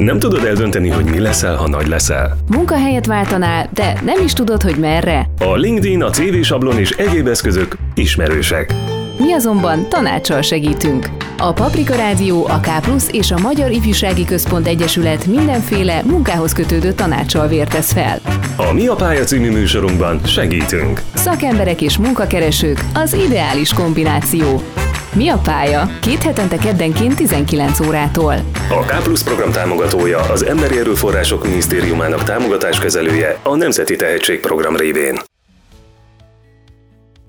Nem tudod eldönteni, hogy mi leszel, ha nagy leszel. Munkahelyet váltanál, de nem is tudod, hogy merre. A LinkedIn, a CV sablon és egyéb eszközök ismerősek. Mi azonban tanácssal segítünk. A Paprika Rádió, a K és a Magyar Ifjúsági Központ Egyesület mindenféle munkához kötődő tanácssal vértesz fel. A Mi a pálya című műsorunkban segítünk. Szakemberek és munkakeresők az ideális kombináció. Mi a pálya? Két hetente keddenként 19 órától. A K program támogatója az Emberi Erőforrások Minisztériumának támogatáskezelője a Nemzeti Tehetségprogram révén.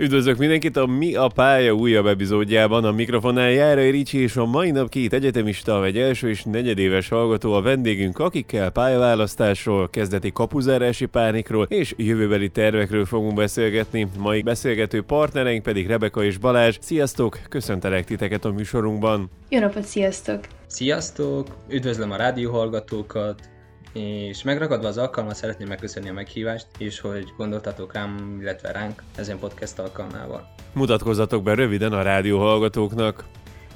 Üdvözlök mindenkit a Mi a pálya újabb epizódjában. A mikrofonnál Járai Ricsi és a mai nap két egyetemista, egy első és negyedéves hallgató a vendégünk, akikkel pályaválasztásról, kezdeti kapuzárási pánikról és jövőbeli tervekről fogunk beszélgetni. Mai beszélgető partnereink pedig Rebeka és Balázs. Sziasztok! Köszöntelek titeket a műsorunkban. Jó napot, sziasztok! Sziasztok! Üdvözlöm a rádióhallgatókat! És megragadva az alkalmat szeretném megköszönni a meghívást, és hogy gondoltatok rám, illetve ránk ezen podcast alkalmával. Mutatkozzatok be röviden a rádió hallgatóknak.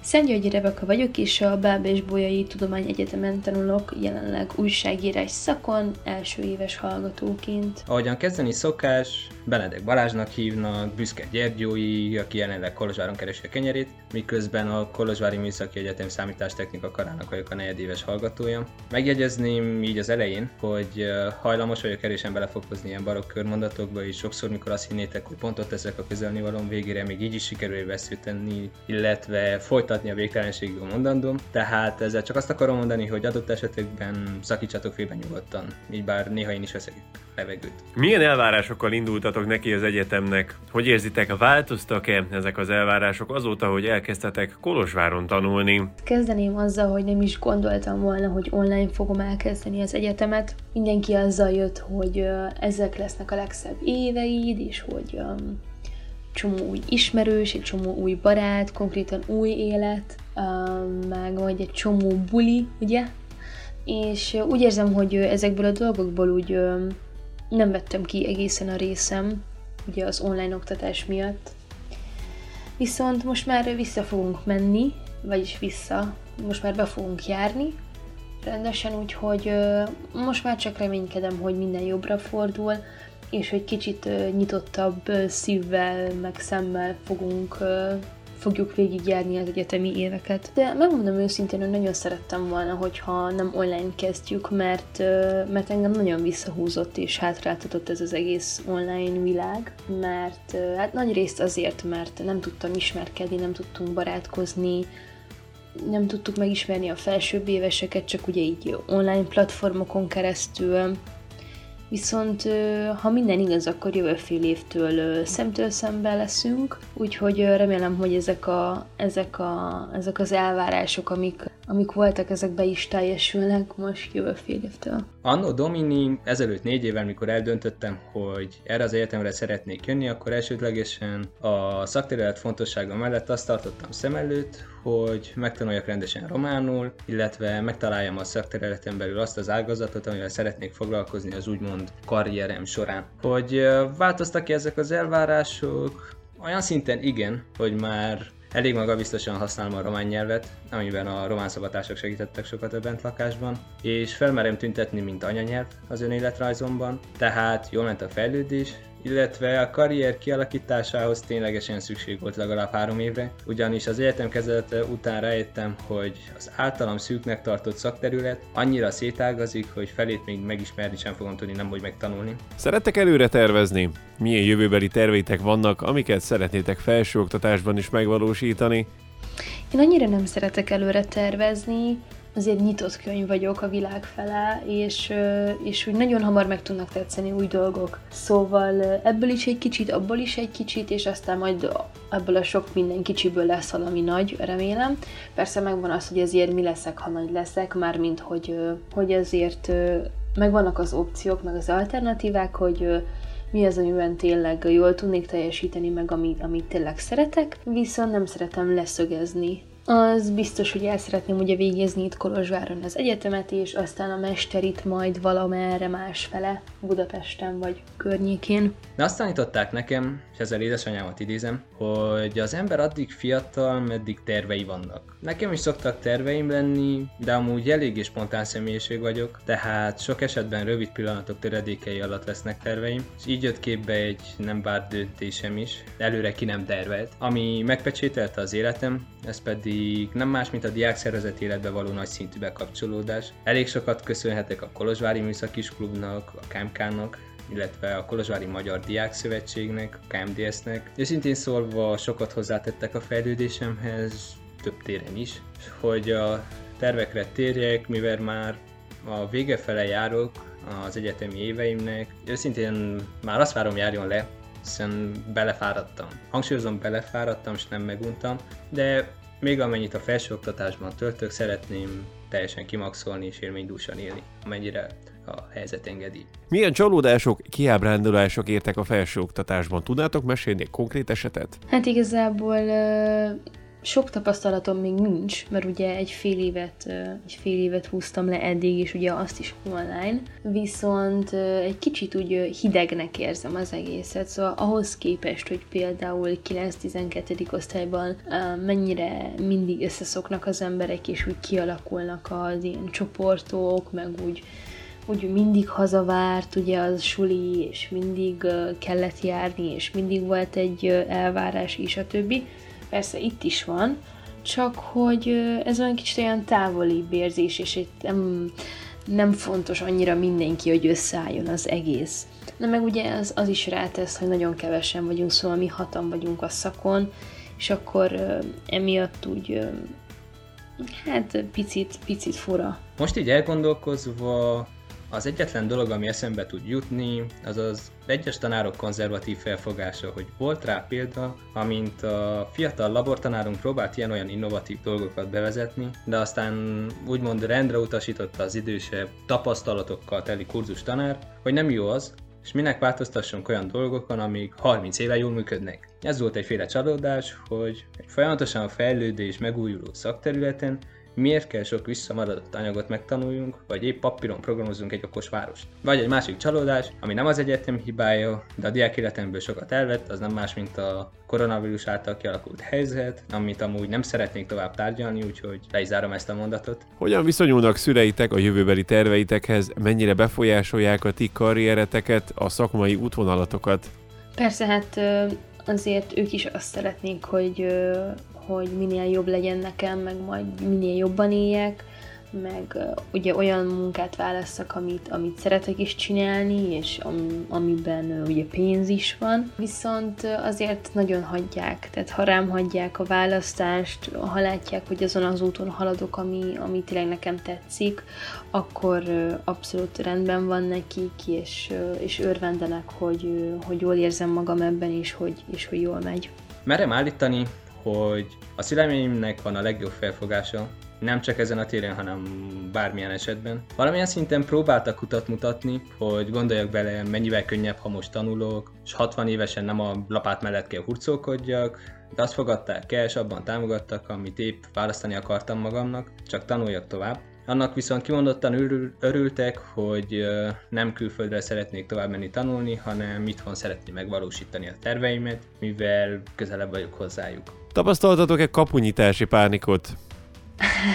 Szentgyörgyi Rebeka vagyok, és a Báb és Bolyai Tudomány Egyetemen tanulok, jelenleg újságírás szakon, első éves hallgatóként. Ahogyan kezdeni szokás, Benedek Balázsnak hívnak, Büszke Gyergyói, aki jelenleg Kolozsváron keresi a kenyerét, miközben a Kolozsvári Műszaki Egyetem számítástechnika karának vagyok a negyedéves hallgatója. Megjegyezném így az elején, hogy hajlamos vagyok erősen belefokozni ilyen barokk körmondatokba, és sokszor, mikor azt hinnétek, hogy pontot teszek a közelnivalom végére, még így is sikerül veszíteni, illetve folytatni a végtelenségig a mondandóm. Tehát ezzel csak azt akarom mondani, hogy adott esetekben szakítsatok félben nyugodtan, így bár néha én is veszek levegőt. Milyen elvárásokkal indultatok neki az egyetemnek? Hogy érzitek, változtak-e ezek az elvárások azóta, hogy elkezdtetek Kolozsváron tanulni? Kezdeném azzal, hogy nem is gondoltam volna, hogy online fogom elkezdeni az egyetemet. Mindenki azzal jött, hogy ezek lesznek a legszebb éveid, és hogy um, csomó új ismerős, egy csomó új barát, konkrétan új élet, um, meg vagy egy csomó buli, ugye? És úgy érzem, hogy ezekből a dolgokból úgy nem vettem ki egészen a részem, ugye az online oktatás miatt. Viszont most már vissza fogunk menni, vagyis vissza, most már be fogunk járni, rendesen, úgyhogy most már csak reménykedem, hogy minden jobbra fordul, és hogy kicsit nyitottabb szívvel, meg szemmel fogunk fogjuk végigjárni az egyetemi éveket. De megmondom őszintén, hogy nagyon szerettem volna, hogyha nem online kezdjük, mert, mert engem nagyon visszahúzott és hátráltatott ez az egész online világ, mert hát nagy részt azért, mert nem tudtam ismerkedni, nem tudtunk barátkozni, nem tudtuk megismerni a felsőbb éveseket, csak ugye így online platformokon keresztül, Viszont ha minden igaz, akkor jövő fél évtől szemtől szembe leszünk, úgyhogy remélem, hogy ezek, a, ezek, a, ezek az elvárások, amik, amik voltak, ezek be is teljesülnek most jövő fél évtől. Anno Domini ezelőtt négy évvel, mikor eldöntöttem, hogy erre az egyetemre szeretnék jönni, akkor elsődlegesen a szakterület fontossága mellett azt tartottam szem előtt, hogy megtanuljak rendesen románul, illetve megtaláljam a szakterületen belül azt az ágazatot, amivel szeretnék foglalkozni az úgymond karrierem során. Hogy változtak ki ezek az elvárások? Olyan szinten igen, hogy már Elég magabiztosan használom a román nyelvet, amiben a román szabatások segítettek sokat a bentlakásban, és felmerem tüntetni, mint anyanyelv az önéletrajzomban, tehát jól ment a fejlődés, illetve a karrier kialakításához ténylegesen szükség volt legalább három évre, ugyanis az egyetem kezdete után rájöttem, hogy az általam szűknek tartott szakterület annyira szétágazik, hogy felét még megismerni sem fogom tudni, nem hogy megtanulni. Szerettek előre tervezni? Milyen jövőbeli terveitek vannak, amiket szeretnétek felsőoktatásban is megvalósítani? Én annyira nem szeretek előre tervezni, azért nyitott könyv vagyok a világ fele, és, és úgy nagyon hamar meg tudnak tetszeni új dolgok. Szóval ebből is egy kicsit, abból is egy kicsit, és aztán majd ebből a sok minden kicsiből lesz valami nagy, remélem. Persze megvan az, hogy ezért mi leszek, ha nagy leszek, mármint hogy, hogy ezért megvannak az opciók, meg az alternatívák, hogy mi az, amiben tényleg jól tudnék teljesíteni, meg amit, amit tényleg szeretek, viszont nem szeretem leszögezni az biztos, hogy el szeretném ugye végezni itt Kolozsváron az egyetemet, és aztán a mesterit majd valamerre másfele, Budapesten vagy környékén. De azt tanították nekem, és ezzel édesanyámat idézem, hogy az ember addig fiatal, meddig tervei vannak. Nekem is szoktak terveim lenni, de amúgy eléggé spontán személyiség vagyok, tehát sok esetben rövid pillanatok töredékei alatt lesznek terveim, és így jött képbe egy nem várt döntésem is, előre ki nem tervelt, ami megpecsételte az életem, ez pedig nem más, mint a diák szervezet életbe való nagy szintű bekapcsolódás. Elég sokat köszönhetek a Kolozsvári Műszakis Klubnak, a KMK-nak, illetve a Kolozsvári Magyar Diák Szövetségnek, a KMDS-nek. Őszintén szólva sokat hozzátettek a fejlődésemhez, több téren is, hogy a tervekre térjek, mivel már a vége fele járok az egyetemi éveimnek. Őszintén már azt várom járjon le, hiszen belefáradtam. Hangsúlyozom, belefáradtam, és nem meguntam, de még amennyit a felsőoktatásban töltök, szeretném teljesen kimaxolni és élménydúsan élni, amennyire a helyzet engedi. Milyen csalódások, kiábrándulások értek a felsőoktatásban? Tudnátok mesélni egy konkrét esetet? Hát igazából sok tapasztalatom még nincs, mert ugye egy fél évet, egy fél évet húztam le eddig, és ugye azt is online, viszont egy kicsit úgy hidegnek érzem az egészet, szóval ahhoz képest, hogy például 9-12. osztályban mennyire mindig összeszoknak az emberek, és úgy kialakulnak az ilyen csoportok, meg úgy úgy mindig hazavárt, ugye az suli, és mindig kellett járni, és mindig volt egy elvárás is, a többi persze itt is van, csak hogy ez olyan kicsit olyan távoli érzés, és itt nem, nem fontos annyira mindenki, hogy összeálljon az egész. Na meg ugye az, az is rátesz, hogy nagyon kevesen vagyunk, szóval mi hatan vagyunk a szakon, és akkor emiatt úgy hát picit, picit fura. Most így elgondolkozva az egyetlen dolog, ami eszembe tud jutni, az az egyes tanárok konzervatív felfogása, hogy volt rá példa, amint a fiatal labortanárunk próbált ilyen-olyan innovatív dolgokat bevezetni, de aztán úgymond rendre utasította az idősebb, tapasztalatokkal teli kurzus tanár, hogy nem jó az, és minek változtassunk olyan dolgokon, amik 30 éve jól működnek. Ez volt egyféle csalódás, hogy egy folyamatosan fejlődő és megújuló szakterületen miért kell sok visszamaradott anyagot megtanuljunk, vagy épp papíron programozunk egy okos várost. Vagy egy másik csalódás, ami nem az egyetem hibája, de a diák életemből sokat elvett, az nem más, mint a koronavírus által kialakult helyzet, amit amúgy nem szeretnék tovább tárgyalni, úgyhogy le is zárom ezt a mondatot. Hogyan viszonyulnak szüleitek a jövőbeli terveitekhez, mennyire befolyásolják a ti karriereteket, a szakmai útvonalatokat? Persze, hát azért ők is azt szeretnék, hogy hogy minél jobb legyen nekem, meg majd minél jobban éljek, meg ugye olyan munkát válasszak, amit, amit szeretek is csinálni, és am, amiben ugye pénz is van. Viszont azért nagyon hagyják, tehát ha rám hagyják a választást, ha látják, hogy azon az úton haladok, ami, ami tényleg nekem tetszik, akkor abszolút rendben van nekik, és, és örvendenek, hogy, hogy jól érzem magam ebben, és hogy, és hogy jól megy. Merem állítani, hogy a szüleimnek van a legjobb felfogása, nem csak ezen a téren, hanem bármilyen esetben. Valamilyen szinten próbáltak utat mutatni, hogy gondoljak bele, mennyivel könnyebb, ha most tanulok, és 60 évesen nem a lapát mellett kell hurcolkodjak, de azt fogadták el, és abban támogattak, amit épp választani akartam magamnak, csak tanuljak tovább. Annak viszont kimondottan örül, örültek, hogy nem külföldre szeretnék tovább menni tanulni, hanem itthon szeretném megvalósítani a terveimet, mivel közelebb vagyok hozzájuk. Tapasztaltatok-e kapunyítási pánikot?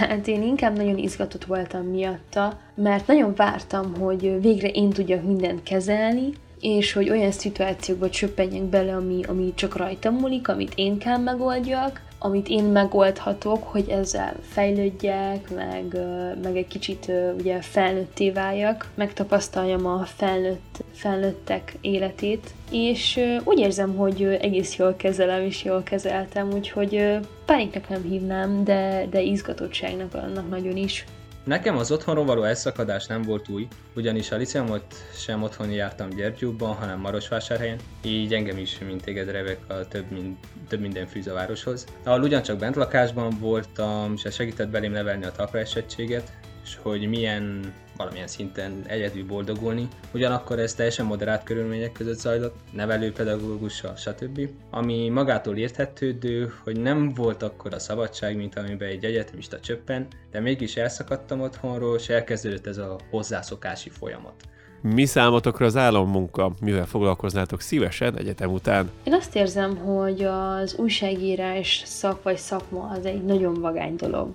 Hát én inkább nagyon izgatott voltam miatta, mert nagyon vártam, hogy végre én tudjak mindent kezelni, és hogy olyan szituációkba csöppenjek bele, ami, ami csak rajtam múlik, amit én kell megoldjak, amit én megoldhatok, hogy ezzel fejlődjek, meg, meg egy kicsit ugye felnőtté váljak, megtapasztaljam a felnőtt, felnőttek életét, és úgy érzem, hogy egész jól kezelem, és jól kezeltem, úgyhogy pániknak nem hívnám, de, de izgatottságnak annak nagyon is. Nekem az otthonról való elszakadás nem volt új, ugyanis a liceumot sem otthon jártam Gyergyóban, hanem Marosvásárhelyen, így engem is, mint téged revek a több, mint, több minden fűz a városhoz. Ahol ugyancsak bent lakásban voltam, és segített belém nevelni a talpraesettséget, és hogy milyen valamilyen szinten egyedül boldogulni. Ugyanakkor ez teljesen moderált körülmények között zajlott, nevelőpedagógussal, stb. Ami magától érthetődő, hogy nem volt akkor a szabadság, mint amiben egy egyetemista csöppen, de mégis elszakadtam otthonról, és elkezdődött ez a hozzászokási folyamat. Mi számotokra az állammunka, mivel foglalkoznátok szívesen egyetem után? Én azt érzem, hogy az újságírás szak vagy szakma az egy nagyon vagány dolog.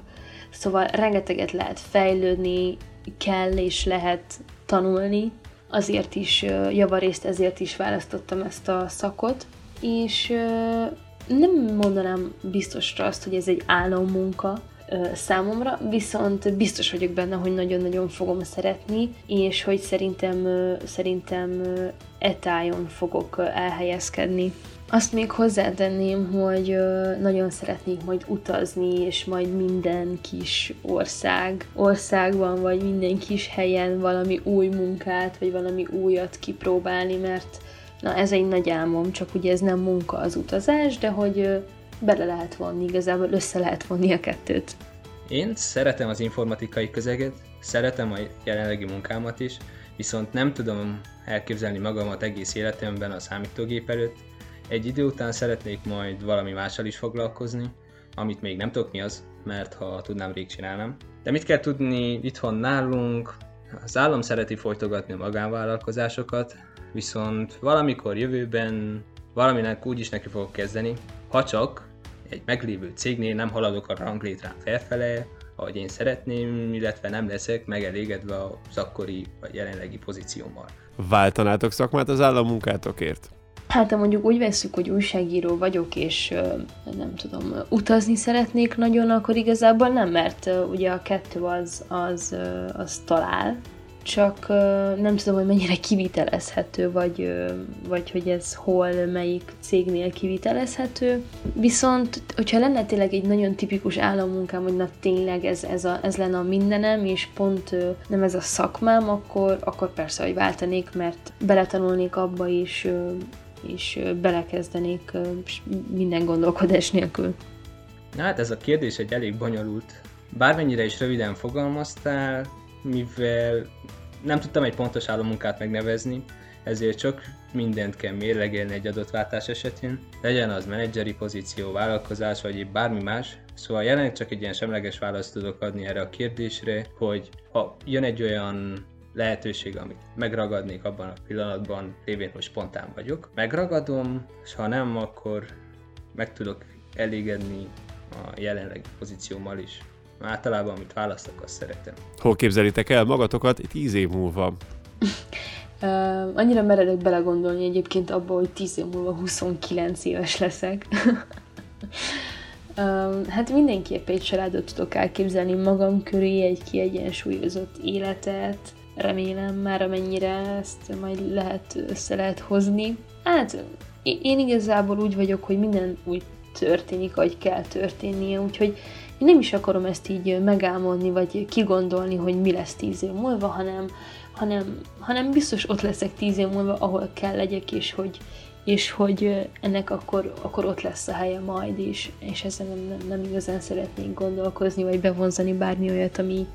Szóval rengeteget lehet fejlődni, kell és lehet tanulni, azért is, javarészt ezért is választottam ezt a szakot, és nem mondanám biztosra azt, hogy ez egy álommunka, számomra, viszont biztos vagyok benne, hogy nagyon-nagyon fogom szeretni, és hogy szerintem, szerintem etájon fogok elhelyezkedni. Azt még hozzátenném, hogy nagyon szeretnék majd utazni, és majd minden kis ország, országban, vagy minden kis helyen valami új munkát, vagy valami újat kipróbálni, mert na ez egy nagy álmom, csak ugye ez nem munka az utazás, de hogy bele lehet vonni, igazából össze lehet vonni a kettőt. Én szeretem az informatikai közeget, szeretem a jelenlegi munkámat is, viszont nem tudom elképzelni magamat egész életemben a számítógép előtt. Egy idő után szeretnék majd valami mással is foglalkozni, amit még nem tudok mi az, mert ha tudnám, rég csinálnám. De mit kell tudni itthon nálunk? Az állam szereti folytogatni a magánvállalkozásokat, viszont valamikor jövőben valaminek úgy is neki fogok kezdeni, ha csak egy meglévő cégnél nem haladok a ranglétrán felfele, ahogy én szeretném, illetve nem leszek megelégedve az akkori vagy jelenlegi pozíciómmal. Váltanátok szakmát az állammunkátokért? Hát ha mondjuk úgy veszük, hogy újságíró vagyok, és nem tudom, utazni szeretnék nagyon, akkor igazából nem, mert ugye a kettő az, az, az talál, csak nem tudom, hogy mennyire kivitelezhető, vagy, vagy hogy ez hol, melyik cégnél kivitelezhető. Viszont, hogyha lenne tényleg egy nagyon tipikus állammunkám, hogy na tényleg ez, ez, a, ez lenne a mindenem, és pont nem ez a szakmám, akkor, akkor persze, hogy váltanék, mert beletanulnék abba is, és belekezdenék minden gondolkodás nélkül. Na hát ez a kérdés egy elég bonyolult. Bármennyire is röviden fogalmaztál, mivel nem tudtam egy pontos állomunkát megnevezni, ezért csak mindent kell mérlegelni egy adott váltás esetén, legyen az menedzseri pozíció, vállalkozás vagy épp bármi más. Szóval jelenleg csak egy ilyen semleges választ tudok adni erre a kérdésre, hogy ha jön egy olyan lehetőség, amit megragadnék abban a pillanatban, lévén, hogy spontán vagyok, megragadom, és ha nem, akkor meg tudok elégedni a jelenlegi pozíciómmal is. Általában, amit választok, azt szeretem. Hol képzelitek el magatokat tíz év múlva? Uh, annyira meredek belegondolni egyébként abba, hogy 10 év múlva 29 éves leszek. uh, hát mindenképp egy családot tudok elképzelni magam köré, egy kiegyensúlyozott életet, remélem már amennyire ezt majd lehet, össze lehet hozni. Hát én igazából úgy vagyok, hogy minden úgy történik, ahogy kell történnie, úgyhogy én nem is akarom ezt így megálmodni, vagy kigondolni, hogy mi lesz tíz év múlva, hanem, hanem, hanem biztos ott leszek tíz év múlva, ahol kell legyek, és hogy, és hogy ennek akkor, akkor ott lesz a helye majd is, és ezzel nem, nem, nem igazán szeretnék gondolkozni, vagy bevonzani bármi olyat, ami,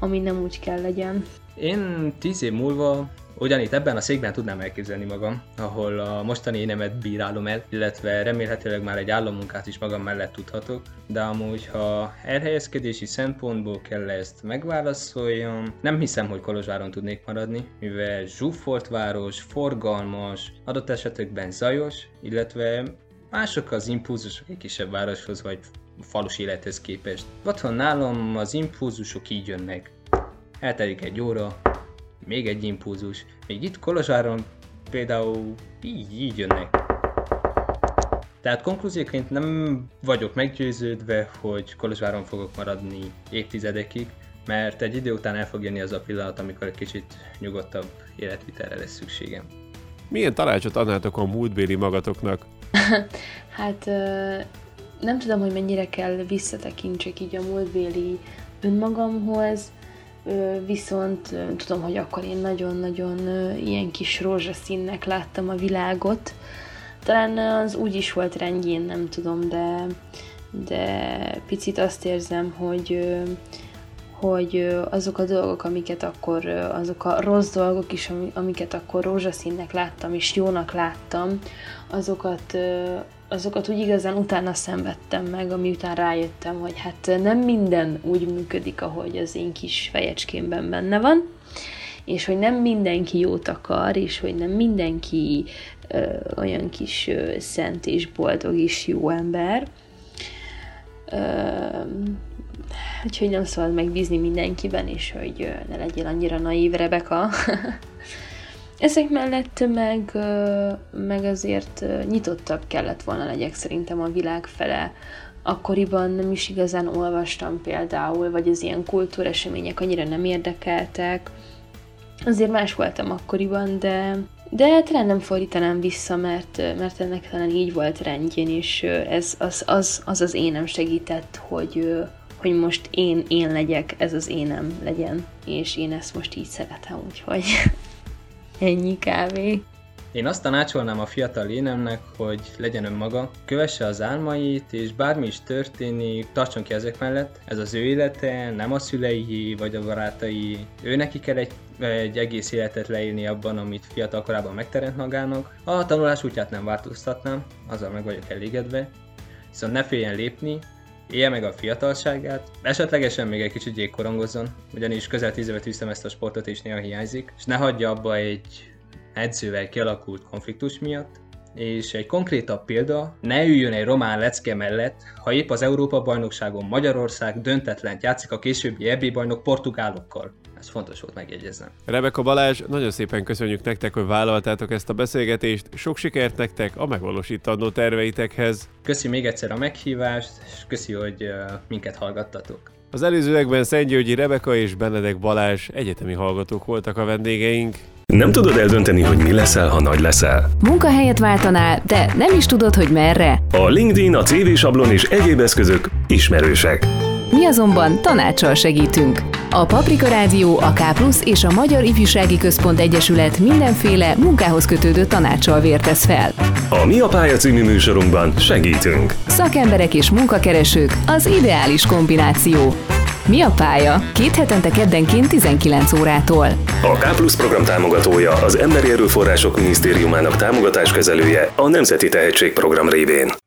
ami nem úgy kell legyen. Én tíz év múlva Ugyanitt ebben a székben tudnám elképzelni magam, ahol a mostani énemet bírálom el, illetve remélhetőleg már egy állammunkát is magam mellett tudhatok, de amúgy, ha elhelyezkedési szempontból kell ezt megválaszoljam, nem hiszem, hogy Kolozsváron tudnék maradni, mivel zsúfolt város, forgalmas, adott esetekben zajos, illetve mások az impulzusok egy kisebb városhoz vagy falus élethez képest. Otthon nálam az impulzusok így jönnek. Eltelik egy óra, még egy impulzus. Még itt Kolozsáron például így, így jönnek. Tehát konklúzióként nem vagyok meggyőződve, hogy Kolozsváron fogok maradni évtizedekig, mert egy idő után el fog jönni az a pillanat, amikor egy kicsit nyugodtabb életvitelre lesz szükségem. Milyen tanácsot adnátok a múltbéli magatoknak? hát nem tudom, hogy mennyire kell visszatekintsek így a múltbéli önmagamhoz, viszont tudom, hogy akkor én nagyon-nagyon ilyen kis rózsaszínnek láttam a világot. Talán az úgy is volt rendjén, nem tudom, de, de picit azt érzem, hogy, hogy azok a dolgok, amiket akkor, azok a rossz dolgok is, amiket akkor rózsaszínnek láttam, és jónak láttam, azokat, azokat úgy igazán utána szenvedtem meg, ami után rájöttem, hogy hát nem minden úgy működik, ahogy az én kis fejecskémben benne van, és hogy nem mindenki jót akar, és hogy nem mindenki ö, olyan kis ö, szent és boldog és jó ember. Ö, úgyhogy nem szabad megbízni mindenkiben, és hogy ne legyél annyira naív Rebeka. Ezek mellett meg, meg azért nyitottabb kellett volna legyek szerintem a világ fele. Akkoriban nem is igazán olvastam például, vagy az ilyen kultúresemények annyira nem érdekeltek. Azért más voltam akkoriban, de, de talán nem fordítanám vissza, mert, mert ennek talán így volt rendjén, és ez az az, az, az énem segített, hogy, hogy most én én legyek, ez az énem legyen, és én ezt most így szeretem, úgyhogy ennyi kávé. Én azt tanácsolnám a fiatal énemnek, hogy legyen önmaga, kövesse az álmait, és bármi is történik, tartson ki ezek mellett. Ez az ő élete, nem a szülei vagy a barátai. Ő neki kell egy, egy egész életet leélni abban, amit fiatal korában megteremt magának. A tanulás útját nem változtatnám, azzal meg vagyok elégedve. Viszont ne féljen lépni, élje meg a fiatalságát, esetlegesen még egy kicsit jégkorongozzon, ugyanis közel 10 évet tűztem ezt a sportot és néha hiányzik, és ne hagyja abba egy edzővel kialakult konfliktus miatt, és egy konkrétabb példa, ne üljön egy román lecke mellett, ha épp az Európa-bajnokságon Magyarország döntetlent játszik a későbbi EB bajnok portugálokkal. Ez fontos volt megjegyeznem. Rebeka Balázs, nagyon szépen köszönjük nektek, hogy vállaltátok ezt a beszélgetést. Sok sikert nektek a megvalósítandó terveitekhez. Köszi még egyszer a meghívást, és köszi, hogy minket hallgattatok. Az előzőekben Szentgyörgyi Rebeka és Benedek Balázs egyetemi hallgatók voltak a vendégeink. Nem tudod eldönteni, hogy mi leszel, ha nagy leszel. Munkahelyet váltanál, de nem is tudod, hogy merre. A LinkedIn, a CV sablon és egyéb eszközök ismerősek. Mi azonban tanácssal segítünk. A Paprika Rádió, a K és a Magyar Ifjúsági Központ Egyesület mindenféle munkához kötődő tanácssal vértesz fel. A Mi a pálya című műsorunkban segítünk. Szakemberek és munkakeresők az ideális kombináció. Mi a pálya? Két hetente keddenként 19 órától. A K Plus program támogatója az Emberi Erőforrások Minisztériumának támogatáskezelője a Nemzeti Tehetségprogram révén.